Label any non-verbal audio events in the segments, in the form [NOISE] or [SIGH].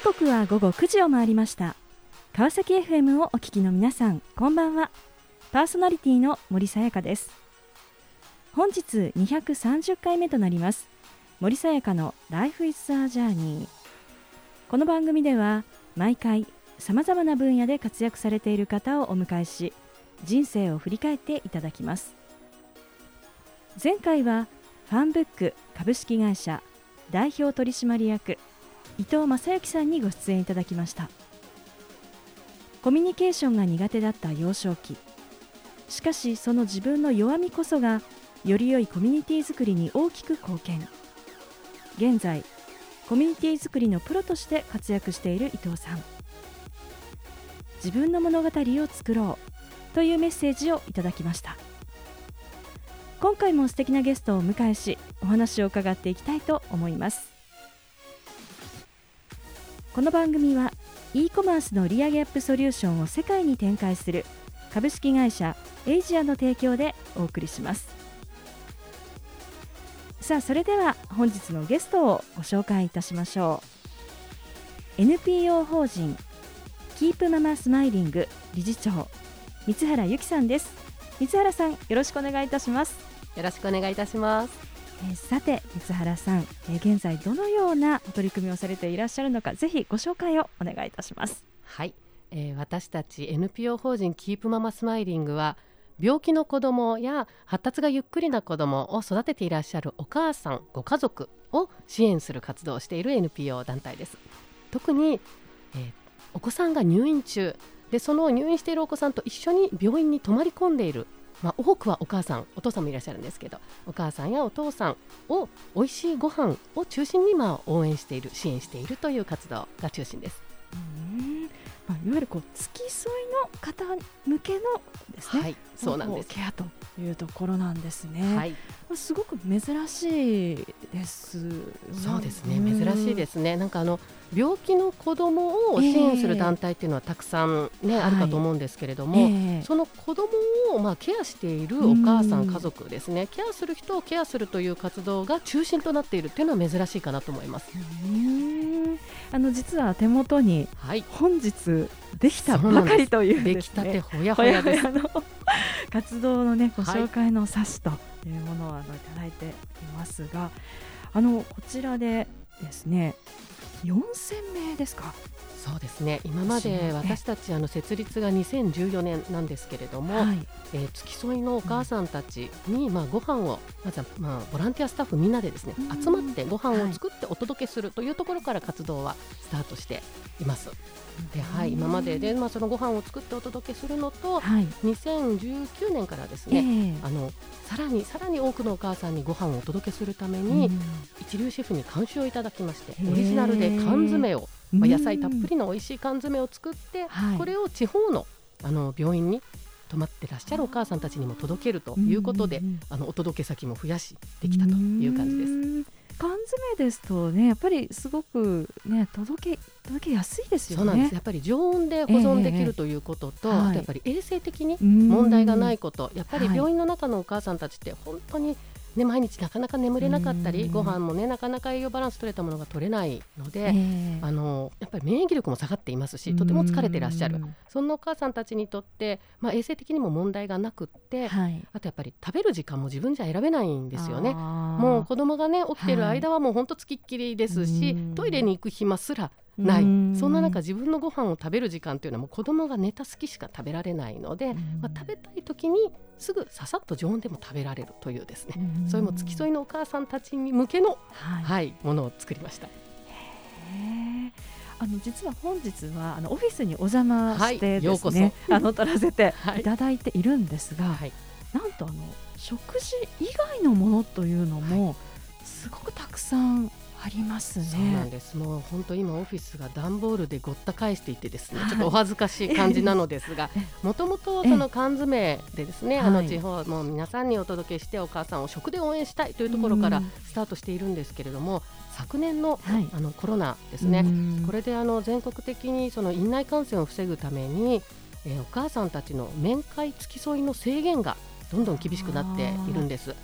時刻は午後9時を回りました。川崎 FM をお聞きの皆さんこんばんは。パーソナリティの森さやかです。本日230回目となります。森さやかの Life is a Journey この番組では毎回さまざまな分野で活躍されている方をお迎えし人生を振り返っていただきます。前回はファンブック株式会社代表取締役伊藤正幸さんにご出演いただきました。コミュニケーションが苦手だった幼少期。しかしその自分の弱みこそがより良いコミュニティ作りに大きく貢献。現在コミュニティ作りのプロとして活躍している伊藤さん。自分の物語を作ろうというメッセージをいただきました。今回も素敵なゲストをお迎えしお話を伺っていきたいと思います。この番組は e コマースの売上アップソリューションを世界に展開する株式会社エイジアの提供でお送りします。さあそれでは本日のゲストをご紹介いたしましょう。NPO 法人キープママスマイリング理事長三原由紀さんです。三原さんよろしくお願いいたします。よろしくお願いいたします。えー、さて三原さん、えー、現在どのような取り組みをされていらっしゃるのかぜひご紹介をお願いいたします。はい、えー、私たち NPO 法人キープママスマイリングは病気の子どもや発達がゆっくりな子どもを育てていらっしゃるお母さんご家族を支援する活動をしている NPO 団体です。特に、えー、お子さんが入院中でその入院しているお子さんと一緒に病院に泊まり込んでいるまあ、多くはお母さんお父さんもいらっしゃるんですけどお母さんやお父さんを美味しいご飯を中心にまあ応援している支援しているという活動が中心です。うんまあ、いわゆるこう付き添いの方向けのですね、はい、そうなんですケアというところなんですね。はい、すごく珍しいです、そうですね、珍しいですね。なんかあの病気の子どもを支援する団体っていうのはたくさんね、えー、あるかと思うんですけれども、はいえ。ー、その子どもをまあケアしているお母さん家族ですね、ケアする人をケアするという活動が中心となっているっていうのは珍しいかなと思います。あの実は手元に本日できたばかりという、ね、できたてほやほやです。活動のねご紹介の冊子というものをあのいただいていますが、あのこちらでですね4000名ですか？そうですね。今まで私たちあの設立が2014年なんですけれども、はい、えー、付き添いのお母さんたちに、まあ、ご飯をまずは、まあ、ボランティアスタッフみんなでですね集まってご飯を作ってお届けするというところから活動はスタートしています。ではい、今までで、まあ、そのご飯を作ってお届けするのと、はい、2019年からですね、えー、あのさらにさらに多くのお母さんにご飯をお届けするために、一流シェフに監修をいただきましてオリジナルで缶詰をまあ、野菜たっぷりの美味しい缶詰を作って、これを地方のあの病院に泊まってらっしゃるお母さんたちにも届けるということで、あのお届け先も増やしできたという感じです。缶詰ですとねやっぱりすごくね届け届けやすいですよね。そうなんです。やっぱり常温で保存できるということと、えー、あとやっぱり衛生的に問題がないこと、やっぱり病院の中のお母さんたちって本当にね、毎日なかなか眠れなかったりご飯もねなかなか栄養バランス取れたものが取れないので、あのやっぱり免疫力も下がっていますしとても疲れていらっしゃる。そんなお母さんたちにとって、まあ、衛生的にも問題がなくって、はい、あとやっぱり食べる時間も自分じゃ選べないんですよね。もう子供がね起きてる間はもう本当つきっきりですし、はい、トイレに行く暇すらない。そんな中自分のご飯を食べる時間というのはもう子供が寝た隙しか食べられないので、まあ、食べたい時にすぐささっと常温でも食べられるというですね。それも付き添いのお母さんたちに向けの、はい、はい、ものを作りました。あの実は本日はあのオフィスにお邪魔してですね、はい、あの撮らせて [LAUGHS] い。ただいているんですが、はい、なんとあの食事以外のものというのもすごくたくさんありますね。そうなんです。もう本当今オフィスが段ボールでごった返していてですね、はい、ちょっとお恥ずかしい感じなのですが、もともとその缶詰でですね、あの地方も皆さんにお届けしてお母さんを食で応援したいというところからスタートしているんですけれども、昨年の,、あのコロナですね。これであの全国的にその院内感染を防ぐために、えー、お母さんたちの面会付き添いの制限がどんどん厳しくなっているんです。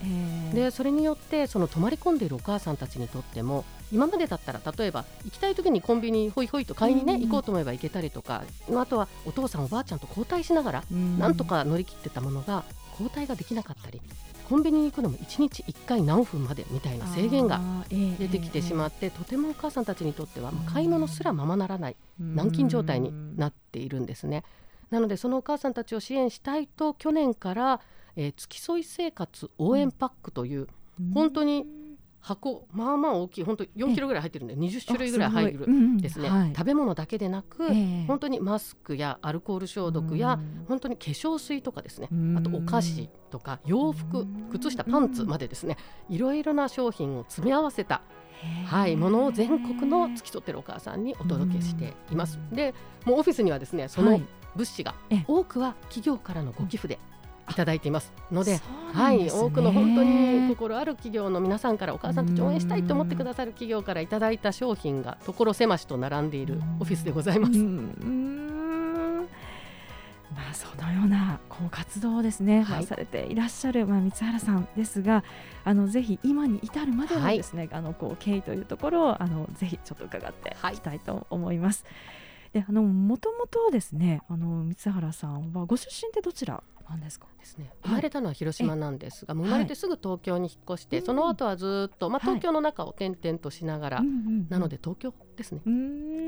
でそれによってその泊まり込んでいるお母さんたちにとっても今までだったら例えば行きたい時にコンビニほいほいと買いにね、うん、行こうと思えば行けたりとかあとはお父さんおばあちゃんと交代しながら、なんとか乗り切ってたものが交代ができなかったりコンビニに行くのも1日1回何分までみたいな制限が出てきてしまって、とてもお母さんたちにとっては買い物すらままならない軟禁状態になっているんですね。なのでそのお母さんたちを支援したいと去年から、えー、付き添い生活応援パックという、本当に箱まあまあ大きい本当4キロぐらい入ってるんで20種類ぐらい入るですね、うんはい、食べ物だけでなく、えー、本当にマスクやアルコール消毒や本当に化粧水とかですね。あとお菓子とか洋服靴下パンツまでですね。いろいろな商品を詰め合わせたはい、ものを全国の付き添ってるお母さんにお届けしています。で、もうオフィスにはですね、その物資が多くは企業からのご寄付でいただいています。ので、はい、多くの本当に心ある企業の皆さんからお母さんたち応援したいと思ってくださる企業からいただいた商品が所狭しと並んでいるオフィスでございます。まあ、そのようなこう活動をですね、はい、されていらっしゃる、まあ、三原さんですがあのぜひ今に至るまでのですね、はい、あのこう経緯というところをあのぜひちょっと伺ってい。きたいと思います。はい、であのもともとですねあの三原さんはご出身ってどちらなんですか？ですね。生まれたのは広島なんですが、生まれてすぐ東京に引っ越して、その後はずっと、まあ、東京の中を転々としながら、なので東京ですね。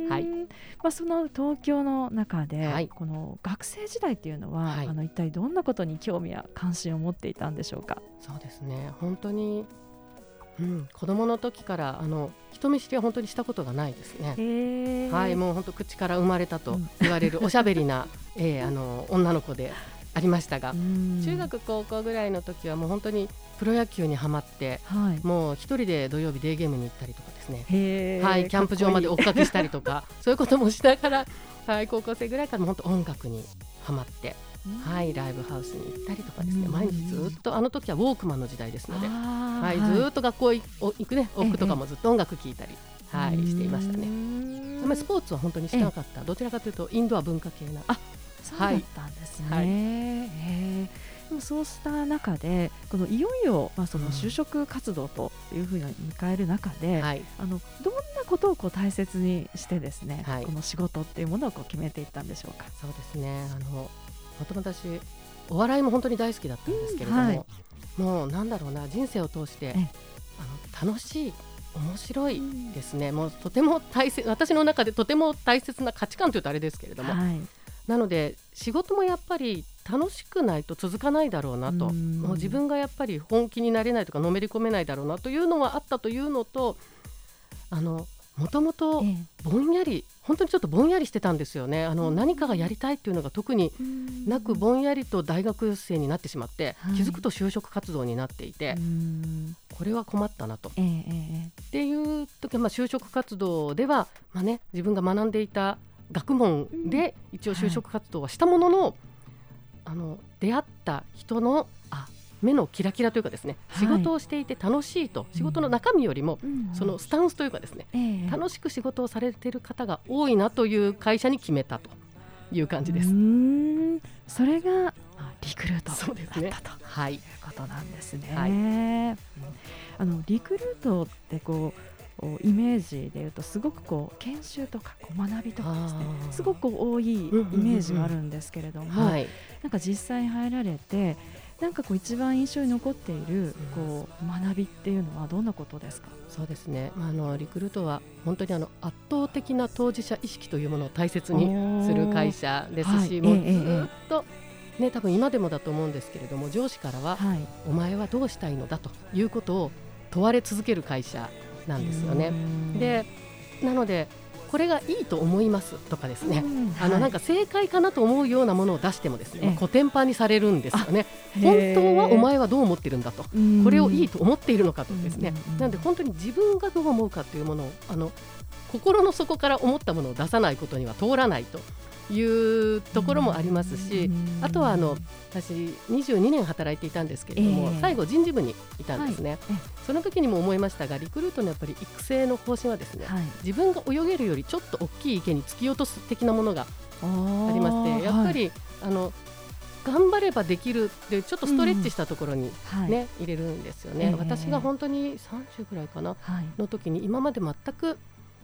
はい。まあ、その東京の中で、はい、この学生時代っていうのは、はい、あの一体どんなことに興味や関心を持っていたんでしょうか？そうですね。本当にうん、子供の時からあの人見知りは本当にしたことがないですね。はい、もう本当口から生まれたと言われるおしゃべりな、えー、あの女の子でありましたが、中学高校ぐらいの時はもう本当にプロ野球にはまって、はい、もう一人で土曜日デーゲームに行ったりとかですね。はいキャンプ場まで追っかけしたりとか [LAUGHS] そういうこともしながら、はい、高校生ぐらいからも本当音楽にはまって。はい、ライブハウスに行ったりとかですね、毎日ずっとあの時はウォークマンの時代ですので、はい、ずっと学校行くね、往復とかもずっと音楽聴いたり、はい、していましたね。スポーツは本当にしなかった、どちらかというとインドア文化系な。あそうだったんですね。はい、でもそうした中でこのいよいよ、まあ、その就職活動というふうに迎える中で、はい、あのどんなことをこう大切にしてですね、はい、この仕事っていうものをこう決めていったんでしょうか？そうですね。あのもともと私お笑いも本当に大好きだったんですけれども、うんはい、もうなんだろうな人生を通してあの楽しい面白いですね、うん、もうとても大切私の中でとても大切な価値観というとあれですけれども、はい、なので仕事もやっぱり楽しくないと続かないだろうなと。もう自分がやっぱり本気になれないとかのめり込めないだろうなというのはあったというのとあのもともとぼんやり、本当にちょっとぼんやりしてたんですよね。あの、何かがやりたいっていうのが特になくぼんやりと大学生になってしまって、気づくと就職活動になっていて、これは困ったなと。っていう時は、まあ、就職活動では、まあね、自分が学んでいた学問で一応就職活動はしたものの、はい、あの出会った人のあ目のキラキラというかですね、はい、仕事をしていて楽しいと、仕事の中身よりも、そのスタンスというかですね、楽しく仕事をされている方が多いなという会社に決めたという感じです。それがリクルートだったね、と、はい、いうことなんですね。はい、あのリクルートってこうイメージでいうとすごくこう研修とかこう学びとかですねすごく多いイメージがあるんですけれども、なんか実際入られてなんかこう一番印象に残っているこう学びっていうのはどんなことですか？そうですね、まあ、あのリクルートは本当にあの圧倒的な当事者意識というものを大切にする会社ですし、もうずっと、ね、多分今でもだと思うんですけれども上司からは、はい、お前はどうしたいのだということを問われ続ける会社なんですよね。でなのでこれがいいと思いますとかですね、あのなんか正解かなと思うようなものを出してもですね、コテンパンにされるんですよね。本当はお前はどう思ってるんだと、これをいいと思っているのかとですね、なので本当に自分がどう思うかというものをあの心の底から思ったものを出さないことには通らないというところもありますし、あとはあの私22年働いていたんですけれども、最後人事部にいたんですね、その時にも思いましたがリクルートのやっぱり育成の方針はですね、自分が泳げるよりちょっと大きい池に突き落とす的なものがありましてやっぱり、あの頑張ればできるっていうちょっとストレッチしたところにね、うんはい、入れるんですよね、えー、私が本当に30ぐらいかな、はい、の時に今まで全く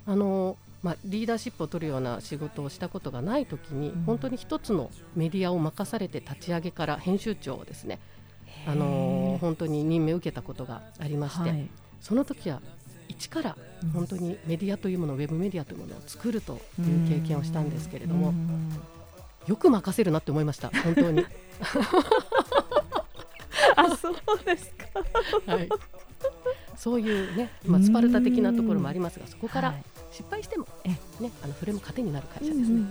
あのまあ、リーダーシップを取るような仕事をしたことがない時に、うん、本当に一つのメディアを任されて立ち上げから編集長をですねあの本当に任命を受けたことがありまして、はい、その時は一から本当にメディアというもの、ウェブメディアというものを作るという経験をしたんですけれども、よく任せるなって思いました、本当に。[LAUGHS] あそうですか、はい、そういうね、まあ、スパルタ的なところもありますがそこから失敗しても、ね、あのそれも糧になる会社ですね。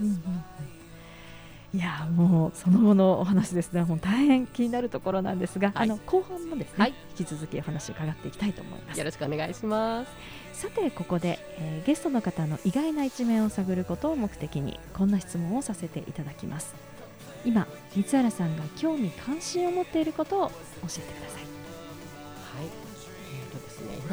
いやもうその後のお話ですね、もう大変気になるところなんですが、はい、あの後半もですね、はい、引き続きお話を伺っていきたいと思います。よろしくお願いします。さてここで、えー、ゲストの方の意外な一面を探ることを目的にこんな質問をさせていただきます。今三原さんが興味関心を持っていることを教えてください。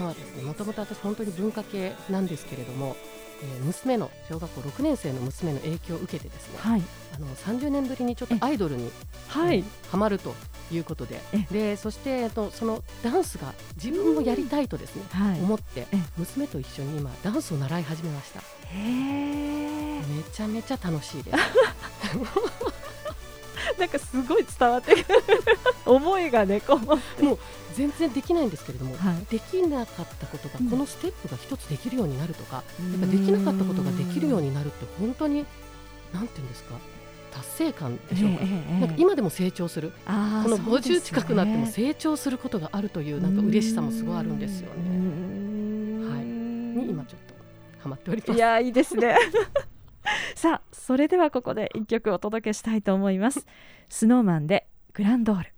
はい。えーとですね、今はですね、もともと私本当に文化系なんですけれども、えー、娘の小学校6年生の娘の影響を受けてですね、はい、あの30年ぶりにちょっとアイドルにはい、はまるということで。でそして、えっと、そのダンスが自分もやりたいとですね、はい、思って娘と一緒に今ダンスを習い始めました。めちゃめちゃ楽しいです [LAUGHS] なんかすごい伝わってくる。[LAUGHS] 思いがねこもう全然できないんですけれども、はい、できなかったことが、このステップが一つできるようになるとか、うん、やっぱできなかったことができるようになるって本当になんていうんですか達成感でしょうか。えーえー、なんか今でも成長する。この50近くなっても成長することがあるというなんか嬉しさもすごいあるんですよね。はい、に今ちょっとハマっております。いやいいですね [LAUGHS] [LAUGHS] さあそれではここで一曲お届けしたいと思います。スノーマンでグランドール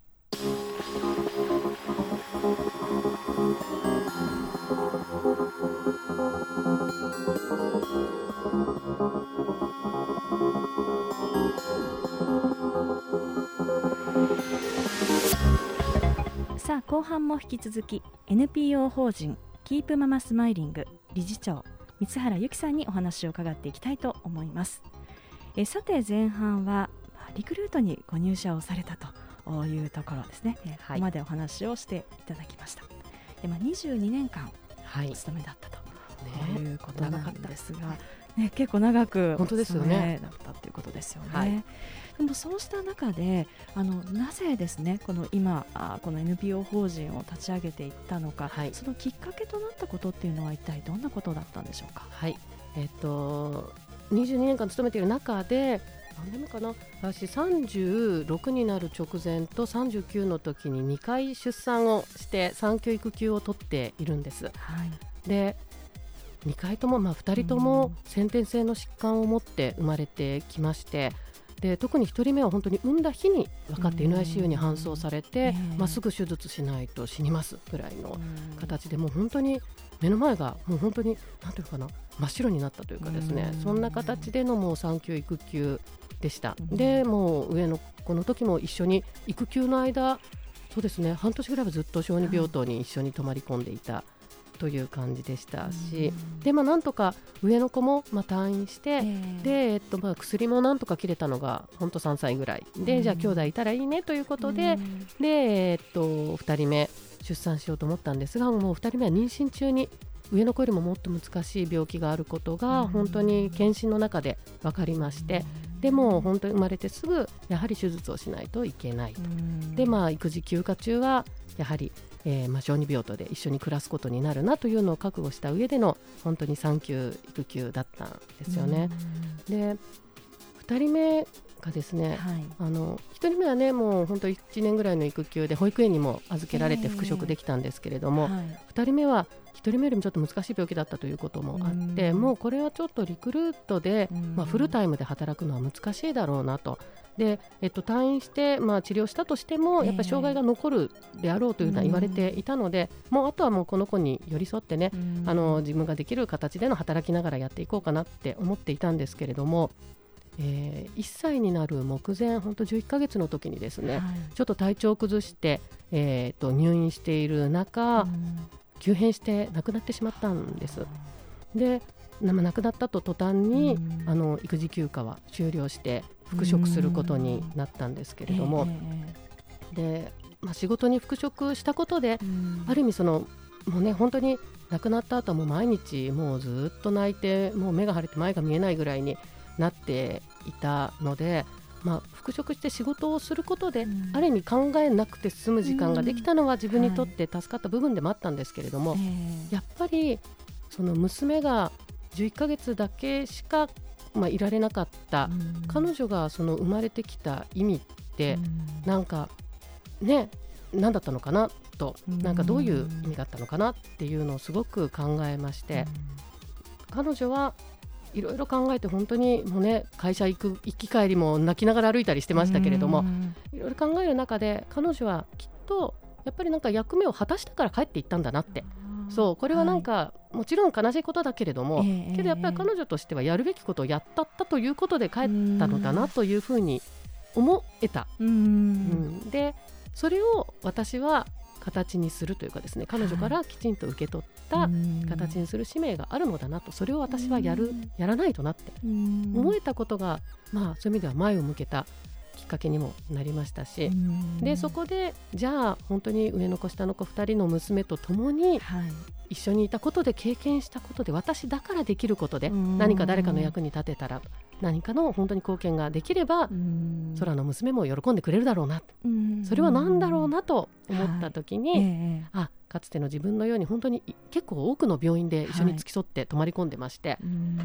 さあ後半も引き続き NPO 法人キープママスマイリング理事長三原由紀さんにお話を伺っていきたいと思います。えさて前半はリクルートにご入社をされたというところですね、はい、ここまでお話をしていただきました。で、まあ、22年間お勤めだったと、はい、いうことなんですが、ね、結構長く本当ですよねだったということですよね。はい、でもそうした中であのなぜですねこの今あこの NPO 法人を立ち上げていったのか、はい、そのきっかけとなったことっていうのは一体どんなことだったんでしょうか？はいえっと22年間勤めている中で何年目かな？私36になる直前と39の時に2回出産をして産休育休を取っているんです。はい、で2回とも、まあ、2人とも先天性の疾患を持って生まれてきまして、で特に1人目は本当に産んだ日に分かって NICU に搬送されて、まあ、すぐ手術しないと死にますぐらいの形でもう本当に目の前がもう本当になんていうかな真っ白になったというかですねそんな形でのもう産休育休でした。でもう上の子の時も一緒に育休の間そうですね半年ぐらいはずっと小児病棟に一緒に泊まり込んでいたという感じでしたし、でまあ、なんとか上の子もまあ退院して、えー、でえっとまあ、薬もなんとか切れたのが本当3歳ぐらい。で、じゃあ兄弟いたらいいねということで、でえっと2人目出産しようと思ったんですがもう2人目は妊娠中に上の子よりももっと難しい病気があることが本当に検診の中で分かりまして。でも本当に生まれてすぐやはり手術をしないといけないと。でまあ育児休暇中はやはりえー、まあ、小児病棟で一緒に暮らすことになるなというのを覚悟した上での本当に産休育休だったんですよね。で2人目がですね、はい、あの1人目はねもう本当1年ぐらいの育休で保育園にも預けられて復職できたんですけれども、えーはい、2人目は1人目よりもちょっと難しい病気だったということもあってもうこれはちょっとリクルートで、まあ、フルタイムで働くのは難しいだろうなとで、えっと、退院して、まあ、治療したとしてもやっぱり障害が残るであろうというのは言われていたので、もうあとはもうこの子に寄り添ってね、あの自分ができる形での働きながらやっていこうかなって思っていたんですけれども。えー、1歳になる目前、本当11ヶ月の時にですね、はい、ちょっと体調を崩して、えーと、入院している中、急変して亡くなってしまったんです。で亡くなったと途端に、あの育児休暇は終了して復職することになったんですけれども、で、まあ、仕事に復職したことで、ある意味そのもうね本当に亡くなった後はもう毎日もうずっと泣いてもう目が腫れて前が見えないぐらいになっていたので、まあ、復職して仕事をすることで、うん、ある意味考えなくて済む時間ができたのは自分にとって助かった部分でもあったんですけれども、はい、やっぱりその娘が11ヶ月だけしか、まあ、いられなかった、うん、彼女がその生まれてきた意味って、うん、なんかね何だったのかなと、なんかどういう意味だったのかなっていうのをすごく考えまして、彼女はいろいろ考えて本当にもうね会社行く行き帰りも泣きながら歩いたりしてましたけれどもいろいろ考える中で彼女はきっとやっぱりなんか役目を果たしたから帰っていったんだなってそうこれはなんか、はい、もちろん悲しいことだけれども、えー、けどやっぱり彼女としてはやるべきことをやったったということで帰ったのだなというふうに思えた。うん、でそれを私は形にするというかですね彼女からきちんと受け取った形にする使命があるのだなとそれを私はやるやらないとなって思えたことがまあそういう意味では前を向けたかけにもなりましたしでそこでじゃあ本当に上の子下の子2人の娘と共に一緒にいたことで経験したことで私だからできることで何か誰かの役に立てたら何かの本当に貢献ができれば空の娘も喜んでくれるだろうな。それは何だろうなと思った時に、はい。え。あかつての自分のように本当に結構多くの病院で一緒に付き添って泊まり込んでまして、は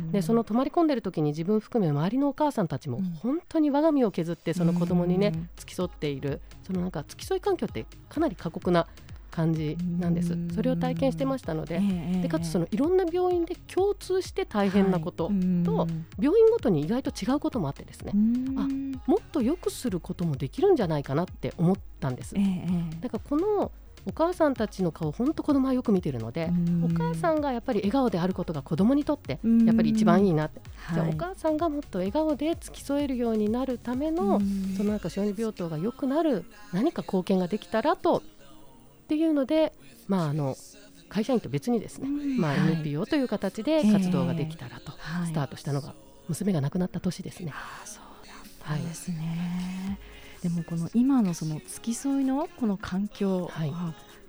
い、でその泊まり込んでる時に自分含め周りのお母さんたちも本当に我が身を削ってその子供にね付き添っているそのなんか付き添い環境ってかなり過酷な感じなんです。それを体験してましたのででかつそのいろんな病院で共通して大変なことと、病院ごとに意外と違うこともあってですね。あもっと良くすることもできるんじゃないかなって思ったんです。だからこのお母さんたちの顔本当子供はよく見てるのでお母さんがやっぱり笑顔であることが子供にとってやっぱり一番いいなって、じゃあお母さんがもっと笑顔で付き添えるようになるためのそのなんか小児病棟が良くなる何か貢献ができたらとっていうので、まあ、あの会社員と別にですね、まあ、NPO という形で活動ができたらとスタートしたのが娘が亡くなった年ですね。そうだったんですね、でもこの今のその付き添いのこの環境、はい、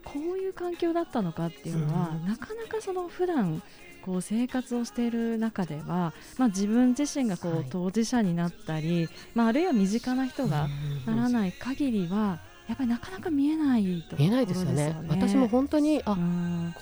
こういう環境だったのかっていうのは、なかなかその普段こう生活をしている中では、まあ、自分自身がこう当事者になったり、まあ、あるいは身近な人がならない限りはやっぱりなかなか見えないと、ね、見えないですよね。私も本当にあ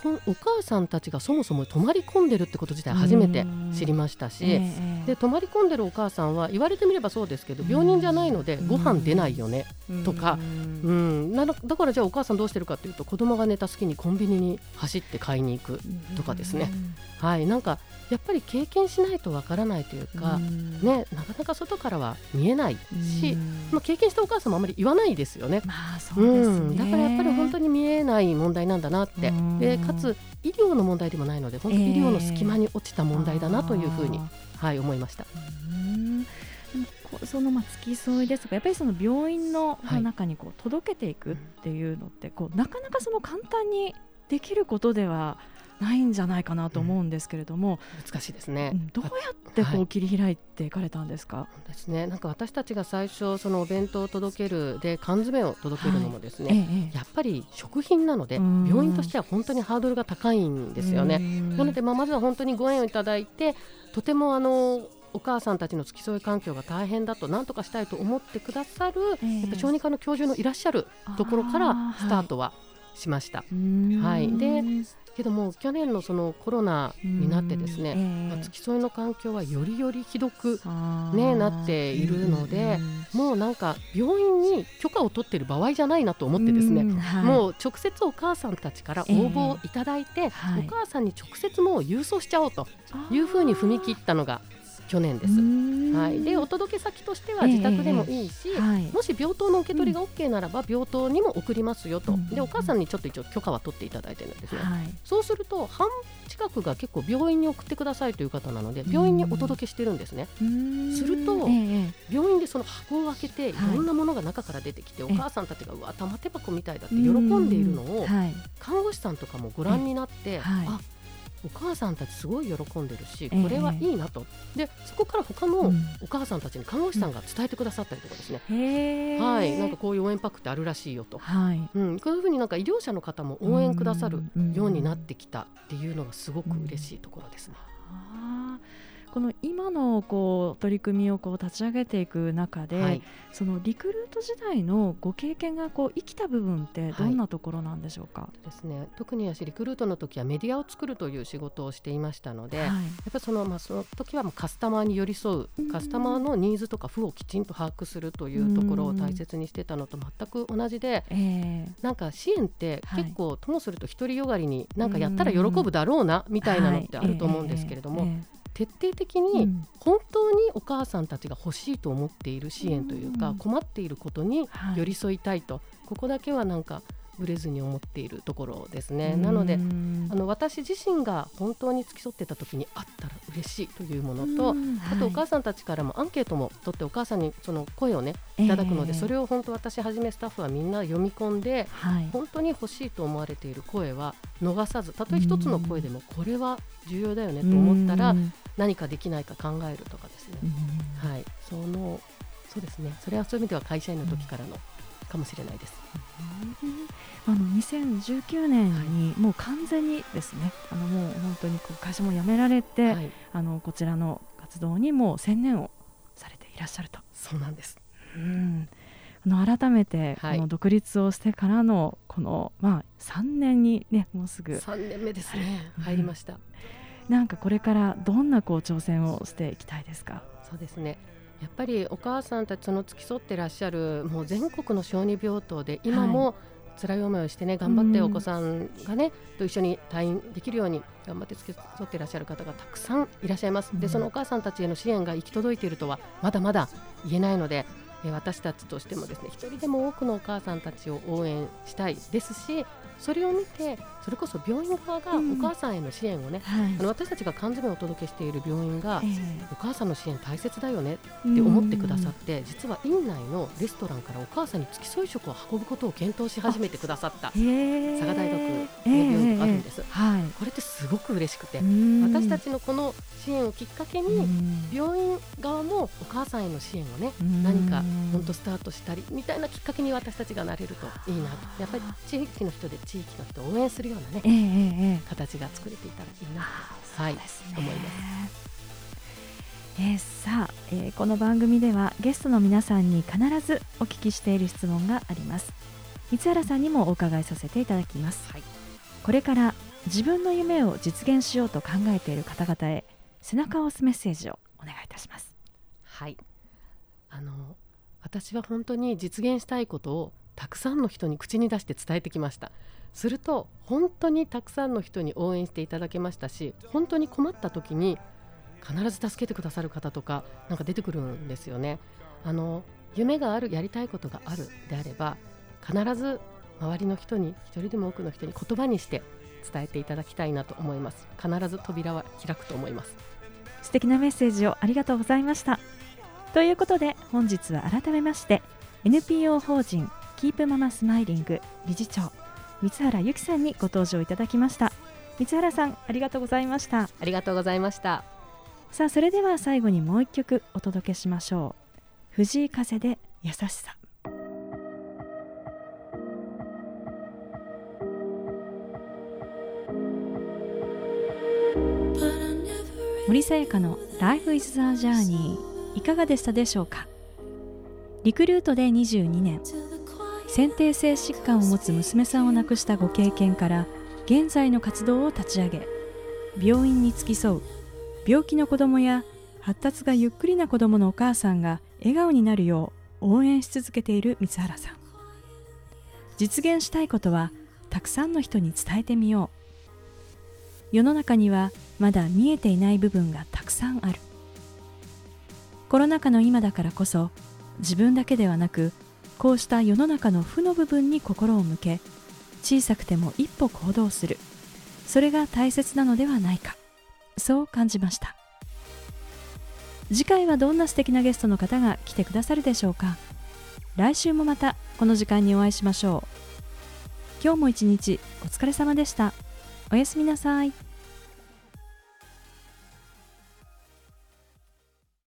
こお母さんたちがそもそも泊まり込んでるってこと自体初めて知りましたし、えー、で泊まり込んでるお母さんは言われてみればそうですけど病人じゃないのでご飯出ないよねとか。うん。なだからじゃあお母さんどうしてるかというと子供が寝た隙にコンビニに走って買いに行くとかですね。はい。なんかやっぱり経験しないとわからないというか、ね、なかなか外からは見えないし、まあ、経験したお母さんもあまり言わないですよね。まあそうですね、だからやっぱり本当に見えない問題なんだなって。でかつ医療の問題でもないので本当に医療の隙間に落ちた問題だなというふうに、はい、思いました。そのまあ付き添いですとかやっぱりその病院の中にこう届けていくっていうのって、こうなかなかその簡単にできることではないんじゃないかなと思うんですけれども、うん、難しいですね、どうやってこう切り開いていかれたんですか、はい、ですね。なんか私たちが最初そのお弁当を届けるで缶詰を届けるのもですね、はいええ、やっぱり食品なので病院としては本当にハードルが高いんですよね。なのでまあまずは本当にご縁をいただいてとてもあのお母さんたちの付き添い環境が大変だと何とかしたいと思ってくださる、えー、やっぱ小児科の教授のいらっしゃるところからスタートはしました。はい、でけども去年のそのコロナになってですね、えー、まあ、付き添いの環境はよりよりひどく、ね、なっているので、もうなんか病院に許可を取っている場合じゃないなと思ってですね、はい、もう直接お母さんたちから応募いただいて、えーはい、お母さんに直接もう郵送しちゃおうというふうに踏み切ったのが去年です。はい、でお届け先としては自宅でもいいし、もし病棟の受け取りが OK ならば病棟にも送りますよと、うん、でお母さんにちょっと一応許可は取っていただいてるんですね、はい、そうすると半近くが結構病院に送ってくださいという方なので病院にお届けしてるんですね。すると、えー、病院でその箱を開けてい。ろんなものが中から出てきて、お母さんたちがうわ玉手箱みたいだって喜んでいるのを、看護師さんとかもご覧になって、あお母さんたちすごい喜んでるし、これはいいなと。でそこから他のお母さんたちに看護師さんが伝えてくださったりとかですね、うん、はい。なんかこういう応援パックってあるらしいよと、はい。うん、こういうふうになんか医療者の方も応援くださるようになってきたっていうのがすごく嬉しいところですね。うんこの今のこう取り組みをこう立ち上げていく中で、はい、そのリクルート時代のご経験がこう生きた部分ってどんなところなんでしょうか、はい、ですね、特に私リクルートの時はメディアを作るという仕事をしていましたので、はい、やっぱりその,、まあ、その時はもうカスタマーに寄り添うカスタマーのニーズとか負をきちんと把握するというところを大切にしてたのと全く同じで、えー、なんか支援って結構ともすると独りよがりになんかやったら喜ぶだろうなみたいなのってあると思うんですけれども。徹底的に本当にお母さんたちが欲しいと思っている支援というか、困っていることに寄り添いたいと、ここだけはなんかぶれずに思っているところですね。なのであの私自身が本当に付き添ってた時にあったら嬉しいというものと、あとお母さんたちからもアンケートも取ってお母さんにその声をねいただくので、それを本当私はじめスタッフはみんな読み込んで、本当に欲しいと思われている声は逃さずたとえ一つの声でもこれは重要だよねと思ったら何かできないか考えるとかですね、はい、そのそうですねそれはそういう意味では会社員の時からのかもしれないです。あの2019年にもう完全にですね、あのもう本当にこう会社も辞められて、はい、あのこちらの活動にも専念をされていらっしゃると。そうなんです。うん。あの改めてこの独立をしてからのこの、まあ3年にねもうすぐ3年目ですね入りました。なんかこれからどんなこう挑戦をしていきたいですか？そうですね。やっぱりお母さんたちの付き添ってらっしゃるもう全国の小児病棟で今も、辛い思いをしてね頑張ってお子さんがね、と一緒に退院できるように頑張って付き添っていらっしゃる方がたくさんいらっしゃいます、でそのお母さんたちへの支援が行き届いているとはまだまだ言えないので、え私たちとしてもですね一人でも多くのお母さんたちを応援したいですしそれを見てそれこそ病院側がお母さんへの支援をね、うんはい、あの私たちが缶詰をお届けしている病院が、えー、お母さんの支援大切だよねって思ってくださって、実は院内のレストランからお母さんに付き添い食を運ぶことを検討し始めてくださった佐賀大学の病院があるんです、はい、これってすごく嬉しくて私たちのこの支援をきっかけに病院側もお母さんへの支援をね何か本当スタートしたりみたいなきっかけに私たちがなれるといいなと。やっぱり地域の人で地域の人を応援するようなね、えーえー、形が作れていたらいいなと、はい、思います。えー、さあ、えー、この番組ではゲストの皆さんに必ずお聞きしている質問があります。三原さんにもお伺いさせていただきます、はい、これから自分の夢を実現しようと考えている方々へ背中を押すメッセージをお願いいたします。はい。あの私は本当に実現したいことをたくさんの人に口に出して伝えてきましたすると本当にたくさんの人に応援していただけましたし本当に困った時に必ず助けてくださる方とかなんか出てくるんですよね。あの夢があるやりたいことがあるであれば必ず周りの人に一人でも多くの人に言葉にして伝えていただきたいなと思います。必ず扉は開くと思います。素敵なメッセージをありがとうございました。ということで本日は改めまして NPO 法人キープママスマイリング理事長三原由紀さんにご登場いただきました。三原さんありがとうございました。ありがとうございました。さあそれでは最後にもう一曲お届けしましょう。藤井風で優しさ。森さやかの Life is the Journey いかがでしたでしょうか？リクルートで22年先天性疾患を持つ娘さんを亡くしたご経験から現在の活動を立ち上げ病院に付き添う病気の子どもや発達がゆっくりな子どものお母さんが笑顔になるよう応援し続けている三原さん。実現したいことはたくさんの人に伝えてみよう。世の中にはまだ見えていない部分がたくさんある。コロナ禍の今だからこそ自分だけではなくこうした世の中の負の部分に心を向け小さくても一歩行動する。それが大切なのではないか。そう感じました。次回はどんな素敵なゲストの方が来てくださるでしょうか。来週もまたこの時間にお会いしましょう。今日も一日お疲れ様でした。おやすみなさい。